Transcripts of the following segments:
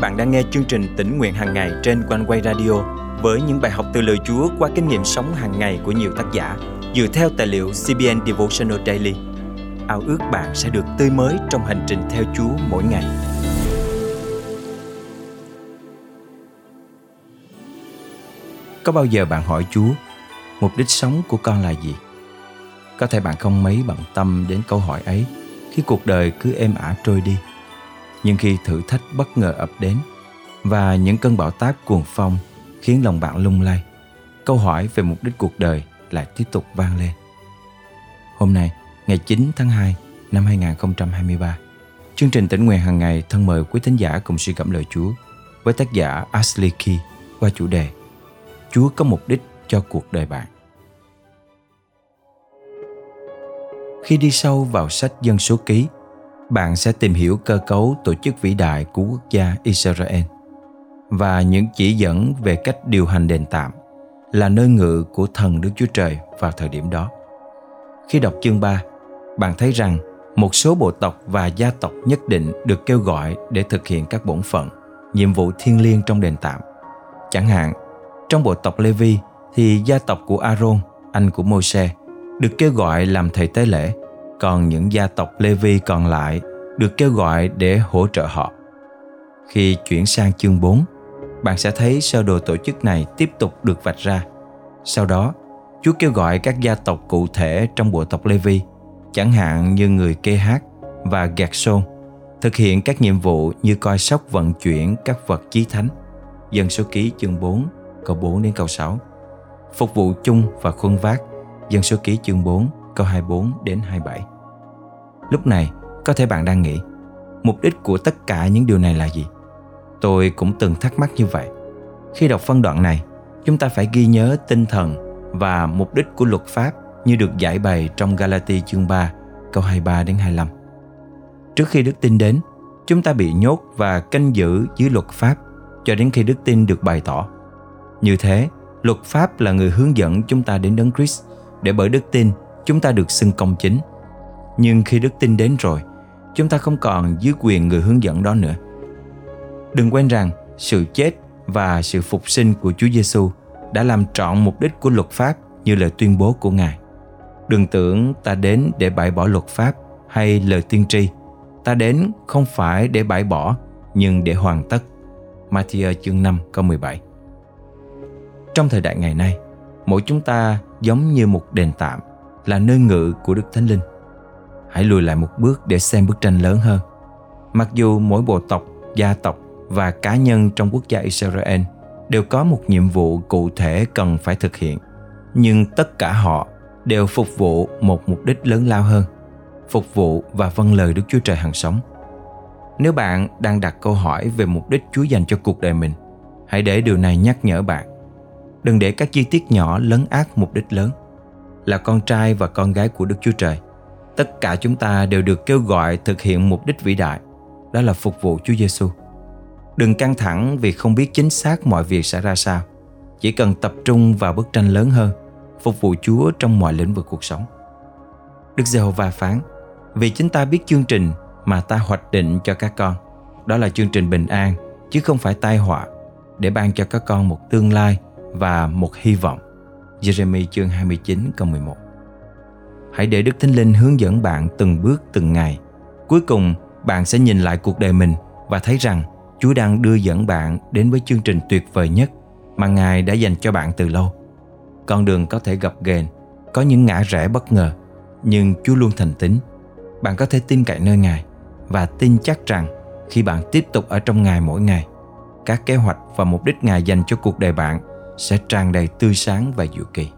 bạn đang nghe chương trình tỉnh nguyện hàng ngày trên quanh quay radio với những bài học từ lời Chúa qua kinh nghiệm sống hàng ngày của nhiều tác giả dựa theo tài liệu CBN Devotional Daily. Ao ước bạn sẽ được tươi mới trong hành trình theo Chúa mỗi ngày. Có bao giờ bạn hỏi Chúa, mục đích sống của con là gì? Có thể bạn không mấy bận tâm đến câu hỏi ấy khi cuộc đời cứ êm ả trôi đi nhưng khi thử thách bất ngờ ập đến và những cơn bão táp cuồng phong khiến lòng bạn lung lay, câu hỏi về mục đích cuộc đời lại tiếp tục vang lên. Hôm nay, ngày 9 tháng 2 năm 2023, chương trình tỉnh nguyện hàng ngày thân mời quý thính giả cùng suy gẫm lời Chúa với tác giả Ashley Key qua chủ đề Chúa có mục đích cho cuộc đời bạn. Khi đi sâu vào sách dân số ký, bạn sẽ tìm hiểu cơ cấu tổ chức vĩ đại của quốc gia Israel và những chỉ dẫn về cách điều hành đền tạm là nơi ngự của thần Đức Chúa Trời vào thời điểm đó. Khi đọc chương 3, bạn thấy rằng một số bộ tộc và gia tộc nhất định được kêu gọi để thực hiện các bổn phận, nhiệm vụ thiêng liêng trong đền tạm. Chẳng hạn, trong bộ tộc Levi thì gia tộc của Aaron, anh của Moses, được kêu gọi làm thầy tế lễ còn những gia tộc Levi còn lại được kêu gọi để hỗ trợ họ. Khi chuyển sang chương 4, bạn sẽ thấy sơ đồ tổ chức này tiếp tục được vạch ra. Sau đó, Chúa kêu gọi các gia tộc cụ thể trong bộ tộc Levi, chẳng hạn như người kê hát và gạt xôn, thực hiện các nhiệm vụ như coi sóc vận chuyển các vật chí thánh. Dân số ký chương 4, câu 4 đến câu 6. Phục vụ chung và khuân vác, dân số ký chương 4, câu 24 đến 27. Lúc này, có thể bạn đang nghĩ, mục đích của tất cả những điều này là gì? Tôi cũng từng thắc mắc như vậy. Khi đọc phân đoạn này, chúng ta phải ghi nhớ tinh thần và mục đích của luật pháp như được giải bày trong Galati chương 3, câu 23 đến 25. Trước khi đức tin đến, chúng ta bị nhốt và canh giữ dưới luật pháp cho đến khi đức tin được bày tỏ. Như thế, luật pháp là người hướng dẫn chúng ta đến đấng Christ để bởi đức tin chúng ta được xưng công chính. Nhưng khi đức tin đến rồi, chúng ta không còn dưới quyền người hướng dẫn đó nữa. Đừng quên rằng sự chết và sự phục sinh của Chúa Giêsu đã làm trọn mục đích của luật pháp như lời tuyên bố của Ngài. Đừng tưởng ta đến để bãi bỏ luật pháp hay lời tiên tri. Ta đến không phải để bãi bỏ, nhưng để hoàn tất. Matthew chương 5 câu 17 Trong thời đại ngày nay, mỗi chúng ta giống như một đền tạm là nơi ngự của Đức Thánh Linh. Hãy lùi lại một bước để xem bức tranh lớn hơn. Mặc dù mỗi bộ tộc, gia tộc và cá nhân trong quốc gia Israel đều có một nhiệm vụ cụ thể cần phải thực hiện, nhưng tất cả họ đều phục vụ một mục đích lớn lao hơn, phục vụ và vâng lời Đức Chúa Trời hàng sống. Nếu bạn đang đặt câu hỏi về mục đích Chúa dành cho cuộc đời mình, hãy để điều này nhắc nhở bạn. Đừng để các chi tiết nhỏ lấn át mục đích lớn là con trai và con gái của Đức Chúa Trời. Tất cả chúng ta đều được kêu gọi thực hiện mục đích vĩ đại, đó là phục vụ Chúa Giêsu. Đừng căng thẳng vì không biết chính xác mọi việc sẽ ra sao. Chỉ cần tập trung vào bức tranh lớn hơn, phục vụ Chúa trong mọi lĩnh vực cuộc sống. Đức Giê-hô-va phán, vì chúng ta biết chương trình mà ta hoạch định cho các con, đó là chương trình bình an, chứ không phải tai họa, để ban cho các con một tương lai và một hy vọng. Jeremy chương 29 câu 11 Hãy để Đức Thánh Linh hướng dẫn bạn từng bước từng ngày. Cuối cùng, bạn sẽ nhìn lại cuộc đời mình và thấy rằng Chúa đang đưa dẫn bạn đến với chương trình tuyệt vời nhất mà Ngài đã dành cho bạn từ lâu. Con đường có thể gập ghềnh, có những ngã rẽ bất ngờ, nhưng Chúa luôn thành tín. Bạn có thể tin cậy nơi Ngài và tin chắc rằng khi bạn tiếp tục ở trong Ngài mỗi ngày, các kế hoạch và mục đích Ngài dành cho cuộc đời bạn sẽ tràn đầy tươi sáng và diệu kỳ.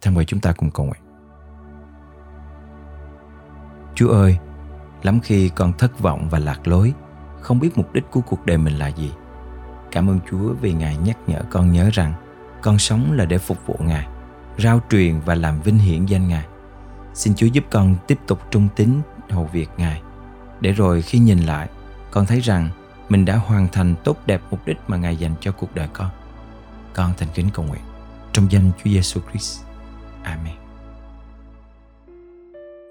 Thân mời chúng ta cùng cầu nguyện. Chúa ơi, lắm khi con thất vọng và lạc lối, không biết mục đích của cuộc đời mình là gì. Cảm ơn Chúa vì Ngài nhắc nhở con nhớ rằng con sống là để phục vụ Ngài, rao truyền và làm vinh hiển danh Ngài. Xin Chúa giúp con tiếp tục trung tín hầu việc Ngài, để rồi khi nhìn lại, con thấy rằng mình đã hoàn thành tốt đẹp mục đích mà Ngài dành cho cuộc đời con. Con thành kính cầu nguyện trong danh Chúa Giêsu Christ. Amen.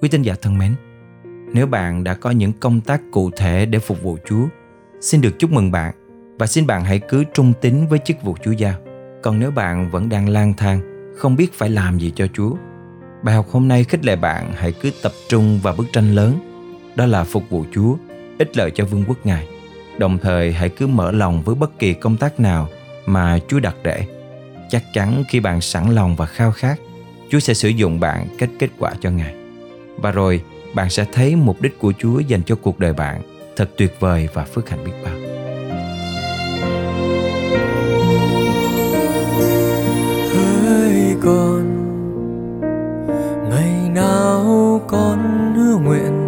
Quý tín giả thân mến, nếu bạn đã có những công tác cụ thể để phục vụ Chúa, xin được chúc mừng bạn và xin bạn hãy cứ trung tín với chức vụ Chúa giao. Còn nếu bạn vẫn đang lang thang, không biết phải làm gì cho Chúa, bài học hôm nay khích lệ bạn hãy cứ tập trung vào bức tranh lớn, đó là phục vụ Chúa, ích lợi cho vương quốc Ngài. Đồng thời hãy cứ mở lòng với bất kỳ công tác nào mà Chúa đặt để. Chắc chắn khi bạn sẵn lòng và khao khát, Chúa sẽ sử dụng bạn cách kết quả cho Ngài. Và rồi, bạn sẽ thấy mục đích của Chúa dành cho cuộc đời bạn thật tuyệt vời và phước hạnh biết bao. Hỡi con, ngày nào con hứa nguyện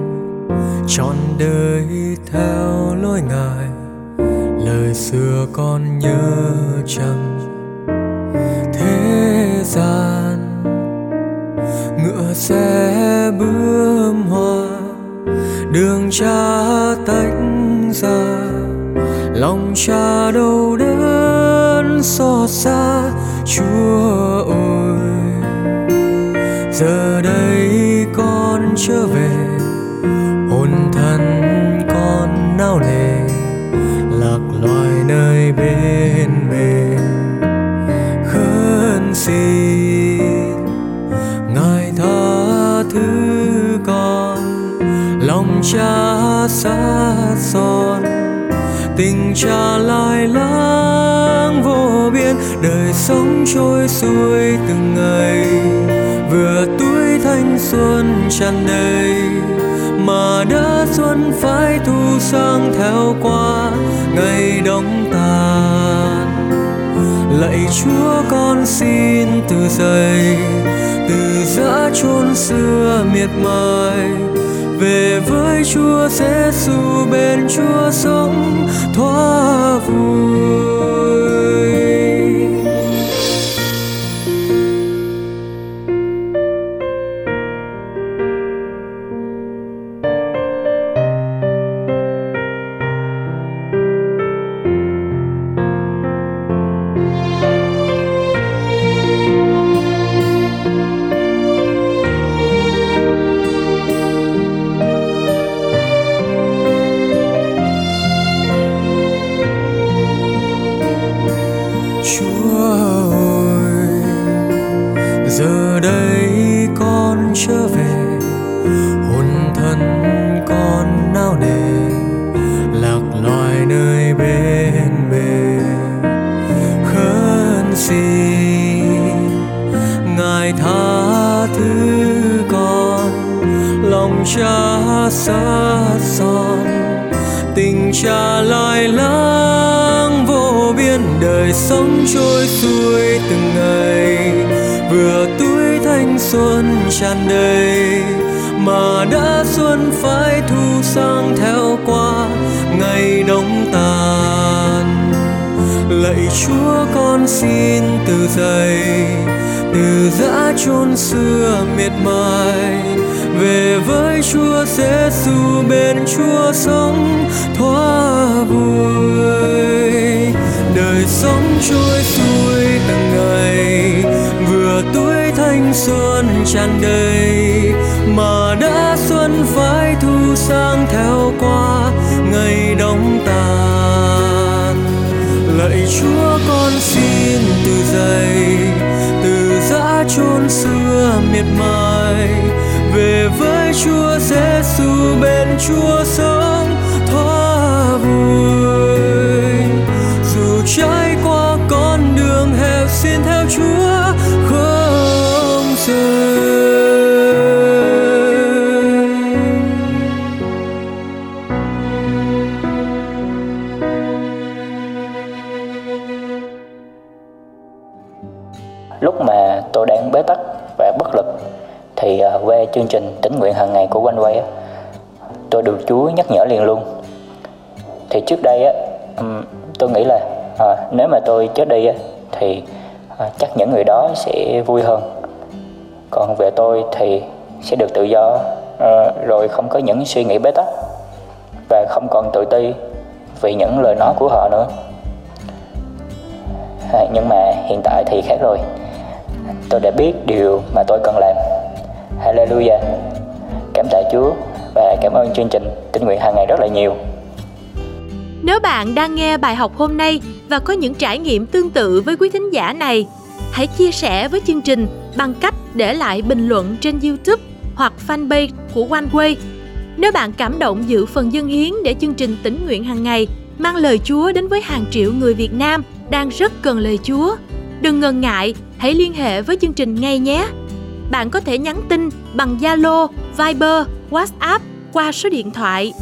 trọn đời theo lối ngài, lời xưa con nhớ chăng? Thế gian, ngựa xe bướm hoa, đường cha tách ra, lòng cha đâu đớn xót xa, chúa ơi. Giờ đây con trở về cha sát son. Tình cha lai lang vô biên, đời sống trôi xuôi từng ngày. Vừa tuổi thanh xuân tràn đầy, mà đã xuân phải thu sang theo qua, ngày đông tàn. Lạy chúa con xin từ giây từ giã chôn xưa miệt mài về với Chúa Giêsu bên Chúa sống thoa vui. Chúa ơi, giờ đây con trở về, hồn thân con nao nề, lạc loài nơi bên bề. Khấn xin ngài tha thứ con, lòng cha xa son, tình cha lại láng đời sống trôi xuôi từng ngày. Vừa tuổi thanh xuân tràn đầy, mà đã xuân phải thu sang theo qua, ngày đông tàn. Lạy chúa, con xin từ dày, từ giã chôn xưa miệt mài. Về với Chúa Giêsu bên Chúa sống thoa vui đời sống trôi xuôi từng ngày. Vừa tuổi thanh xuân tràn đầy, mà đã xuân phải thu sang theo qua ngày đông tàn. Lạy Chúa, con xin từ dày, từ giã chôn xưa miệt mài. Về với Chúa Giêsu bên Chúa sâu lúc mà tôi đang bế tắc và bất lực thì à, về chương trình tính nguyện hàng ngày của Quanh quay tôi được Chúa nhắc nhở liền luôn. Thì trước đây á, tôi nghĩ là à, nếu mà tôi chết đi á, thì à, chắc những người đó sẽ vui hơn. Còn về tôi thì sẽ được tự do à, rồi không có những suy nghĩ bế tắc và không còn tự ti vì những lời nói của họ nữa. À, nhưng mà hiện tại thì khác rồi. Tôi đã biết điều mà tôi cần làm. Hallelujah. Cảm tạ Chúa và cảm ơn chương trình tinh nguyện hàng ngày rất là nhiều. Nếu bạn đang nghe bài học hôm nay và có những trải nghiệm tương tự với quý thính giả này, hãy chia sẻ với chương trình bằng cách để lại bình luận trên YouTube hoặc fanpage của OneWay. Nếu bạn cảm động giữ phần dân hiến để chương trình tỉnh nguyện hàng ngày mang lời Chúa đến với hàng triệu người Việt Nam đang rất cần lời Chúa, đừng ngần ngại, hãy liên hệ với chương trình ngay nhé. Bạn có thể nhắn tin bằng Zalo, Viber, WhatsApp qua số điện thoại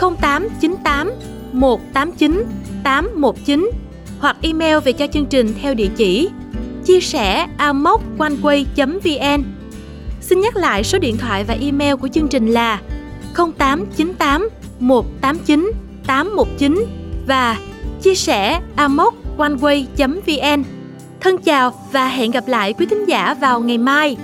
0898 189 819 hoặc email về cho chương trình theo địa chỉ chia sẻ amoconeway.vn Xin nhắc lại số điện thoại và email của chương trình là 0898 189 819 và chia sẻ amoconeway.vn Thân chào và hẹn gặp lại quý thính giả vào ngày mai.